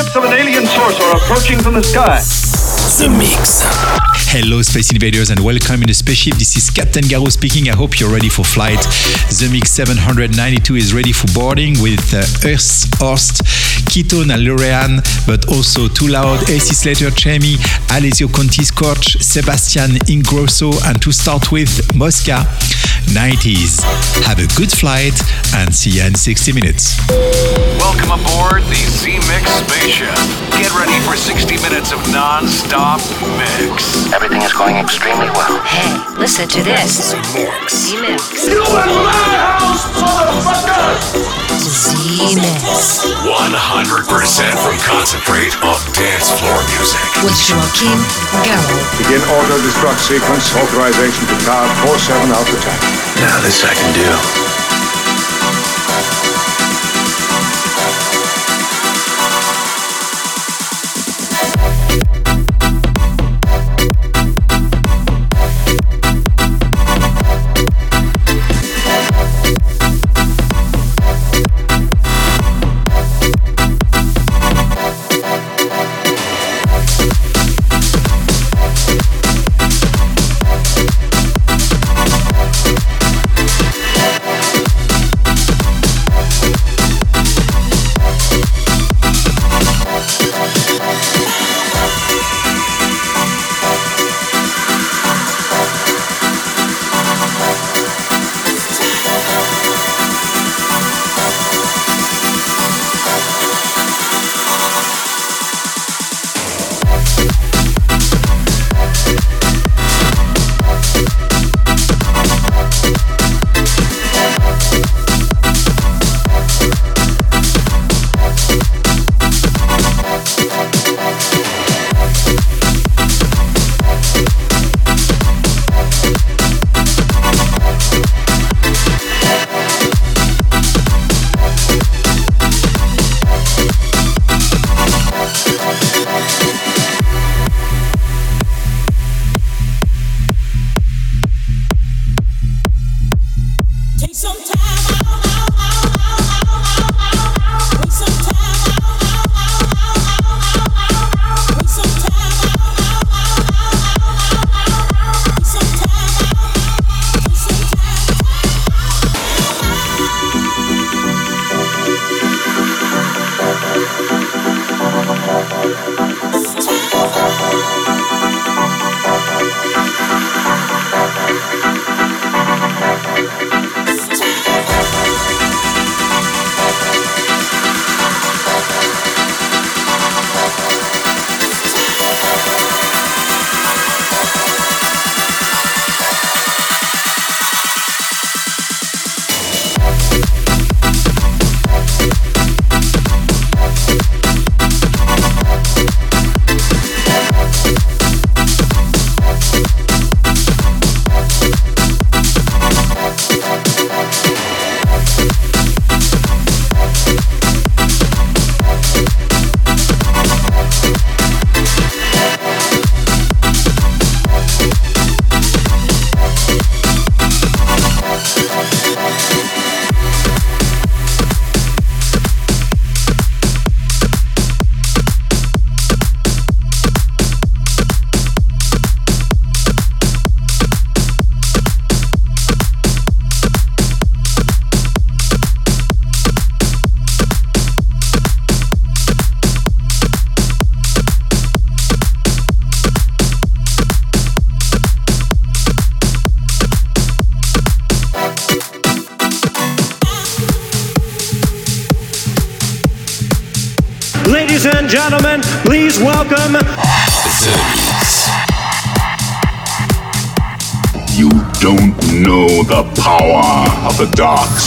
Ships of an alien source are approaching from the sky. The Mix. Hello, Space Invaders, and welcome in the spaceship. This is Captain Garraud speaking. I hope you're ready for flight. The Mix 792 is ready for boarding with uh, Earth, Horst, and Lorian, but also Too Loud, AC Slater, Chemi, Alessio Conti, Scorch, Sebastian Ingrosso, and to start with, Mosca. 90s. Have a good flight and see you in 60 minutes. Welcome aboard the Zemixx spaceship. Get ready for 60 minutes of non-stop mix. Everything is going extremely well. Hey, listen to this. Mix. The Mix. The Mix. 100% from concentrate of dance floor music. With Joachim Garraud. Begin auto destruct sequence. Authorization to card 47 Alpha Tank. Now this I can do.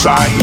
Side.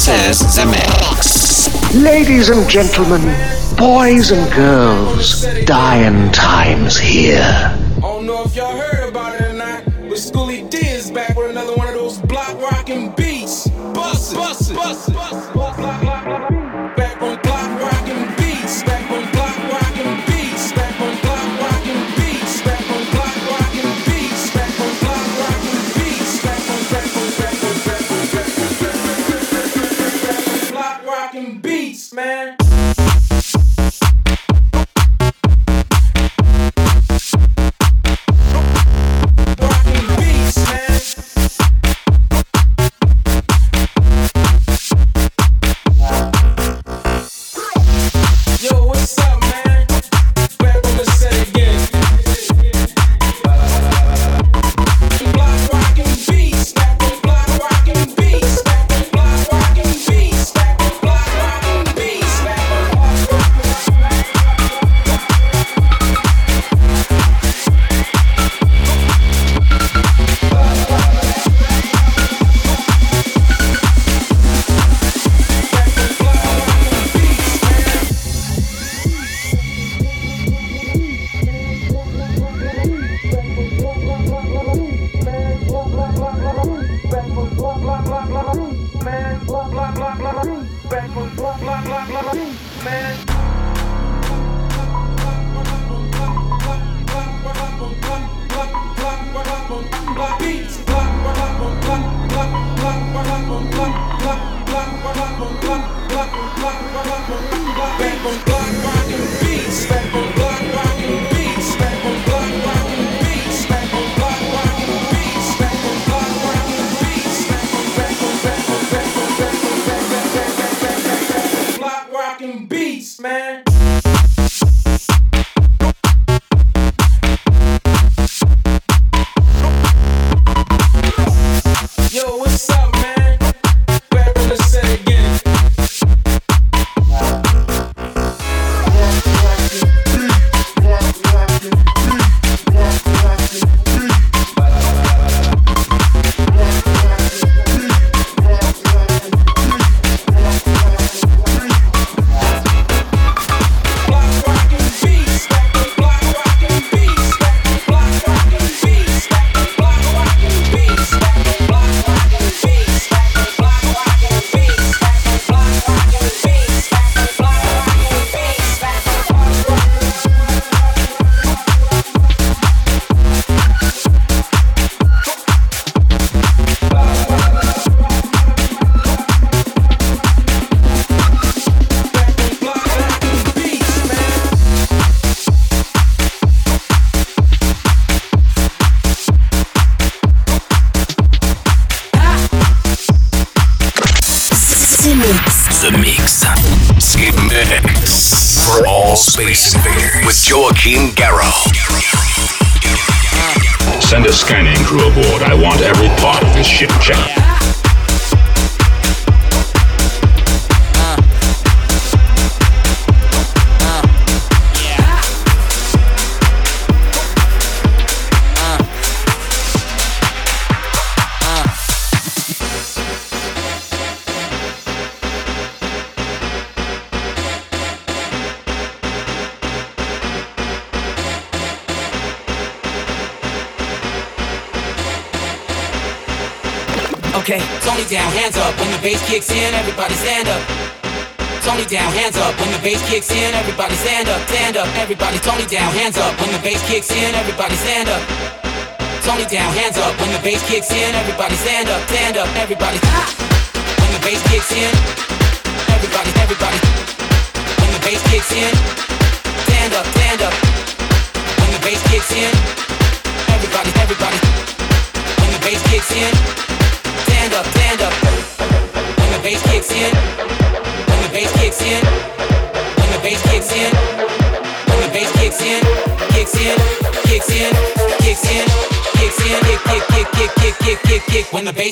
says the Mix. Ladies and gentlemen, boys and girls, dying times here.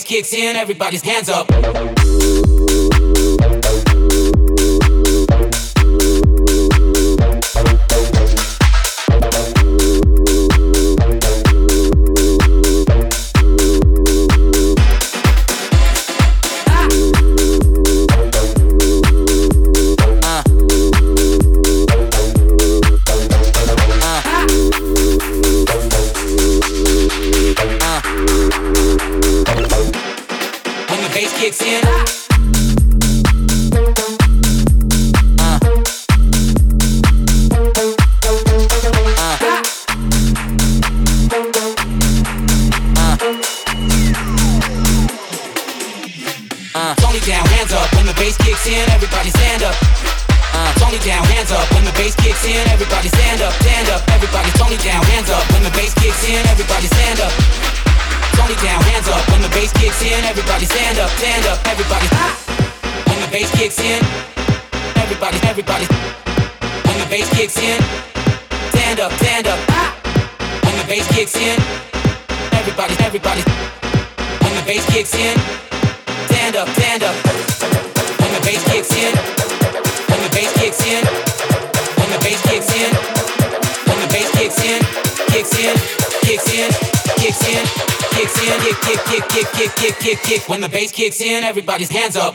kicks in, everybody's hands up. kick. When the bass kicks in, everybody's hands up.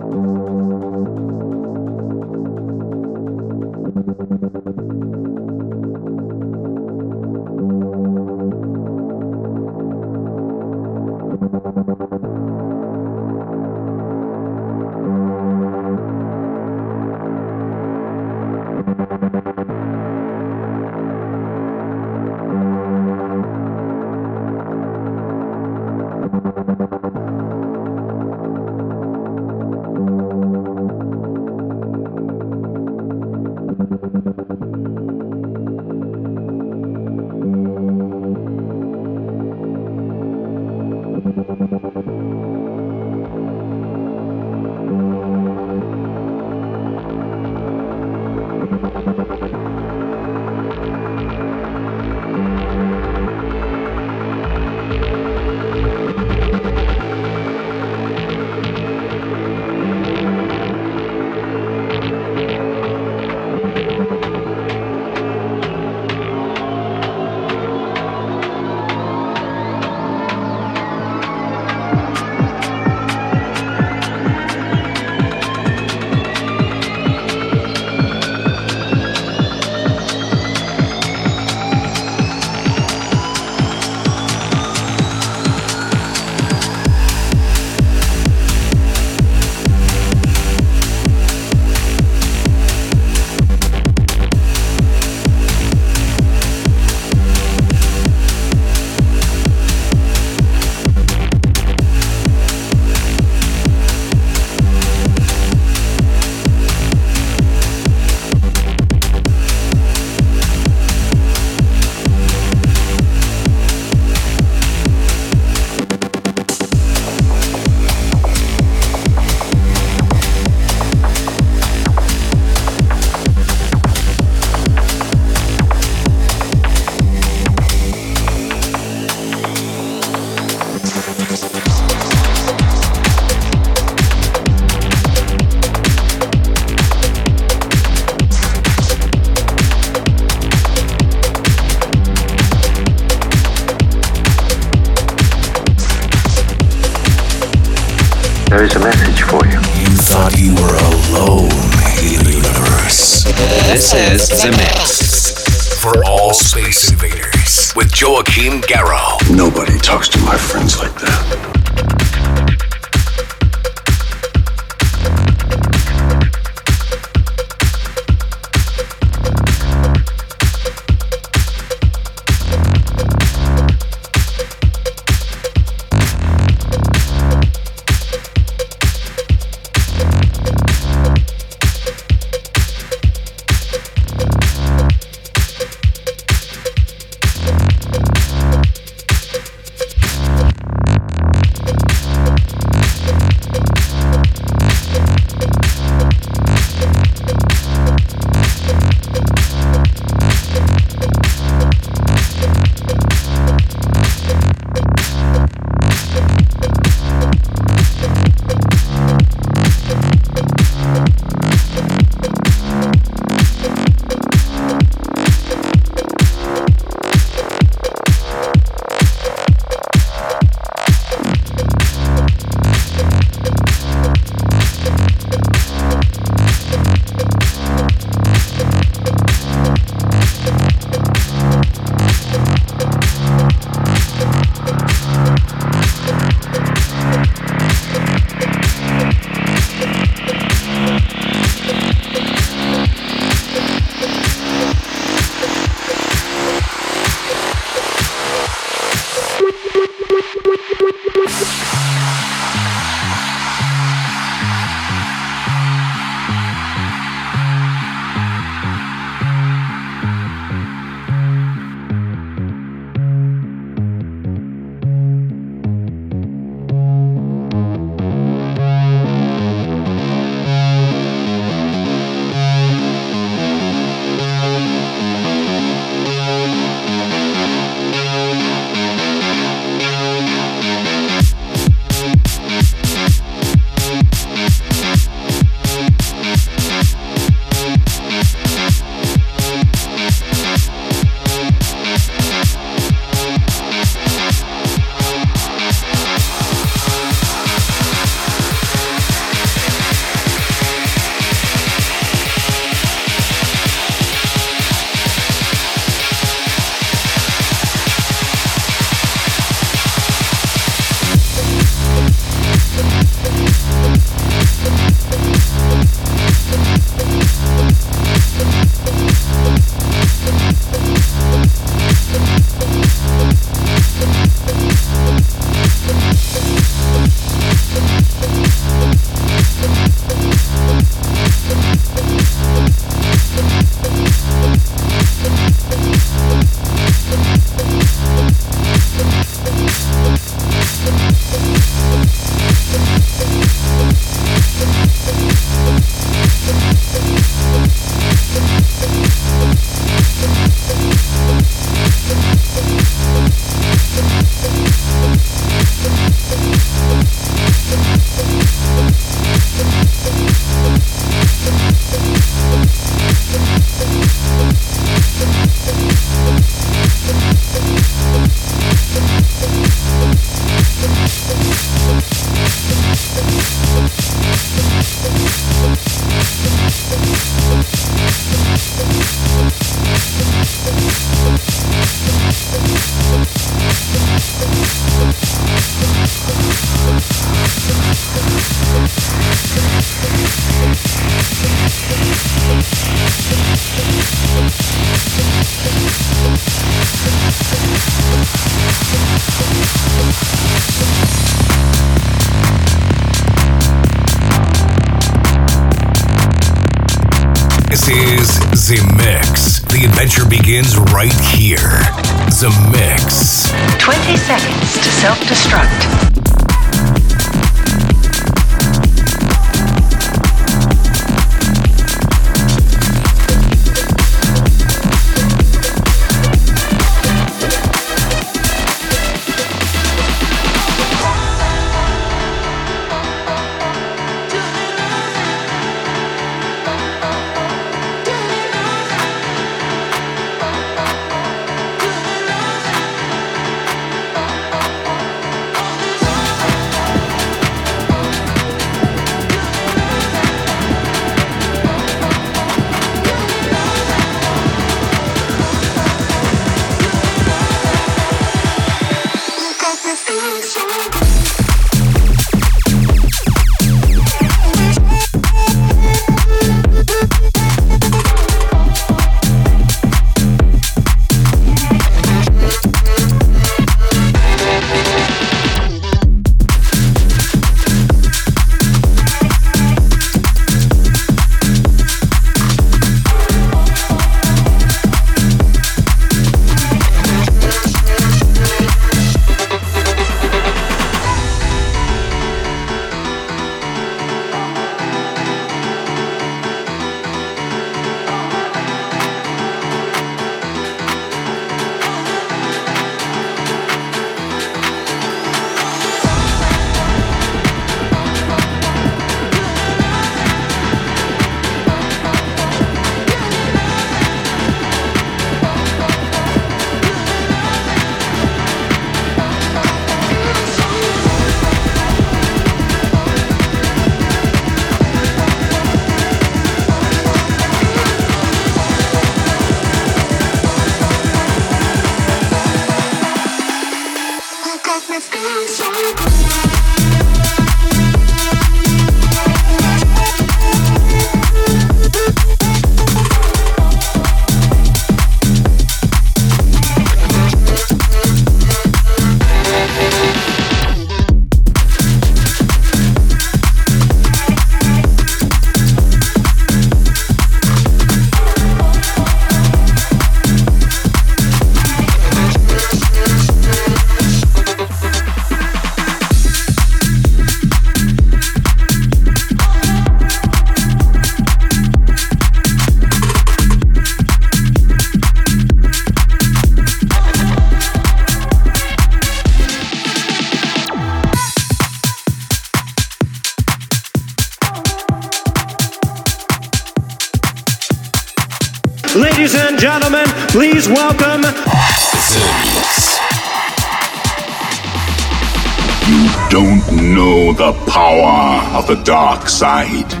The dark side.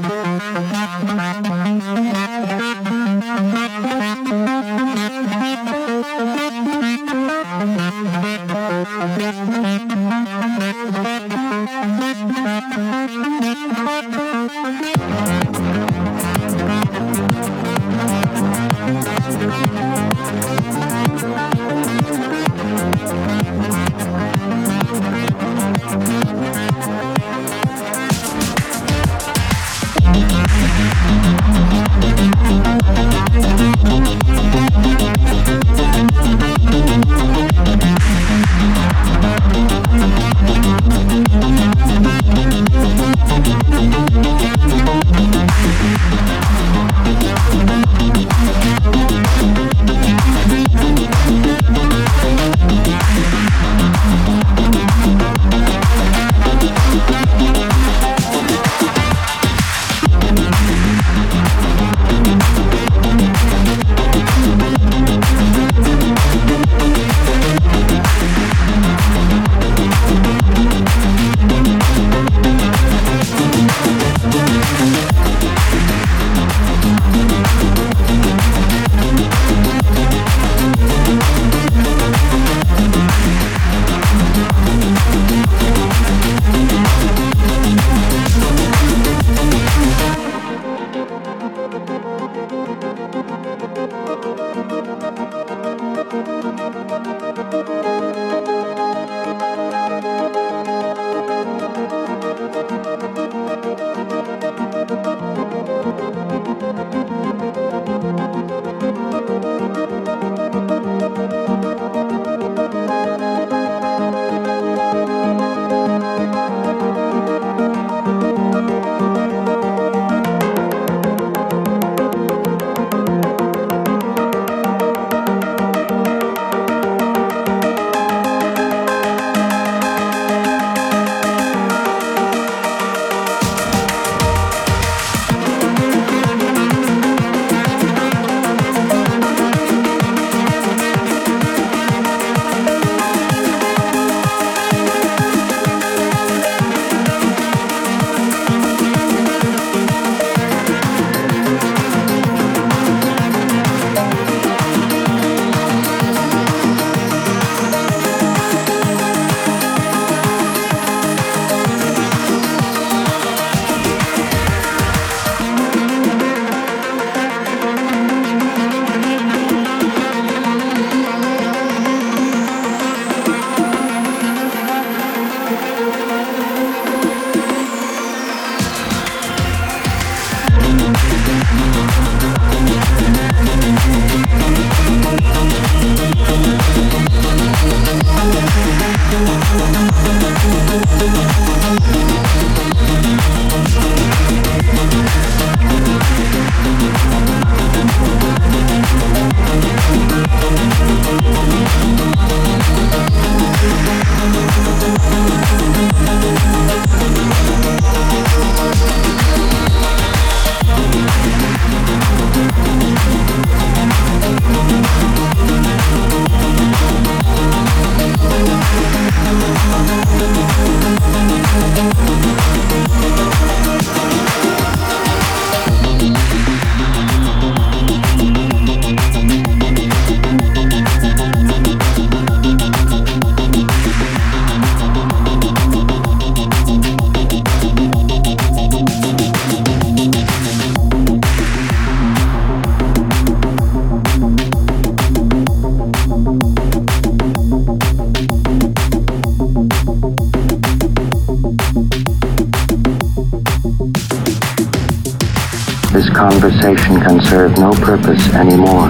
Conversation can serve no purpose anymore.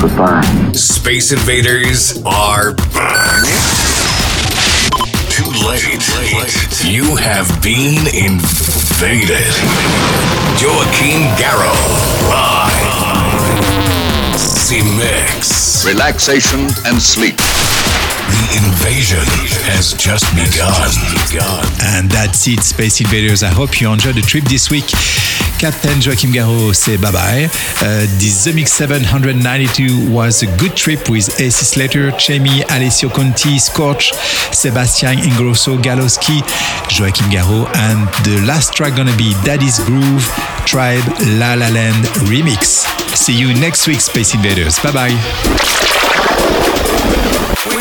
Goodbye. Space invaders are back. Too late. You have been invaded. Joachim Garraud. Live. Zemixx. Relaxation and sleep. The invasion has just begun. And that's it, Space Invaders. I hope you enjoyed the trip this week. Captain Joachim Garraud say bye bye. Uh, Zemixx 792 was a good trip with AC Slater, Chemi, Alessio Conti, Scorch, Sebastian Ingrosso, Galoski, Joachim Garraud, and the last track gonna be Daddy's Groove, Tribe La La Land remix. See you next week, Space Invaders. Bye bye.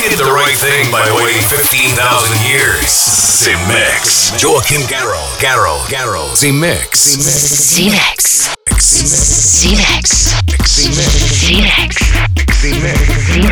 Did the right thing by waiting 15,000 years. Zemixx. Joachim Garraud. Garraud. Garraud. Zemixx. Zemixx. Zemixx. Zemixx. Zemixx. Zemixx.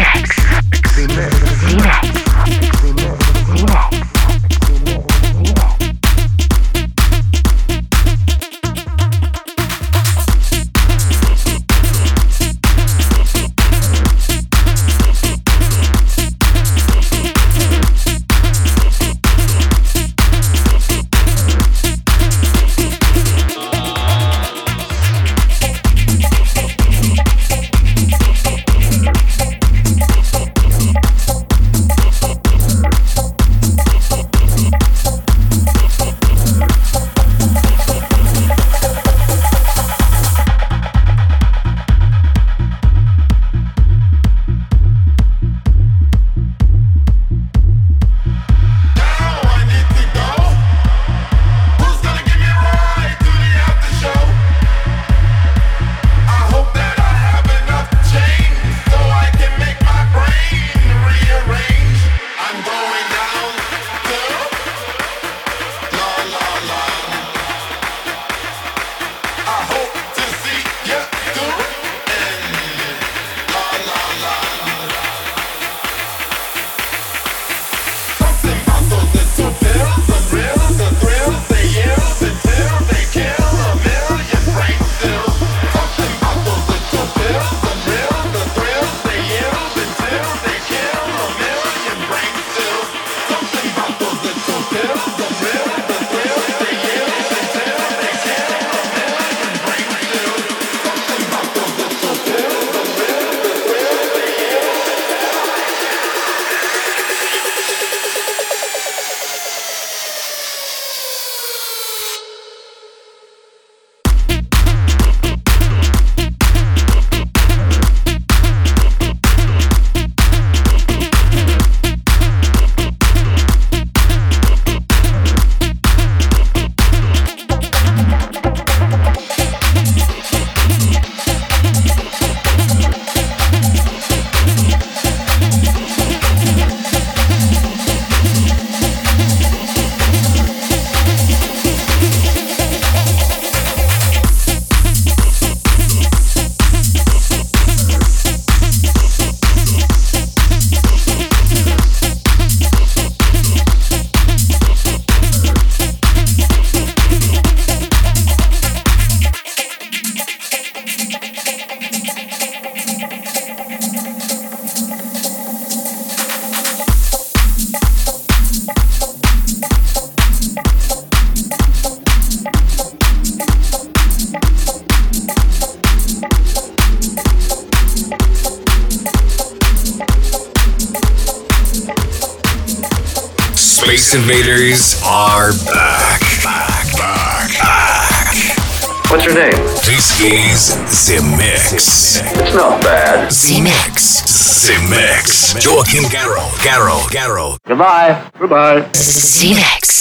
Garraud. Garraud. Garraud. Goodbye. Goodbye. Zemixx. Zemixx.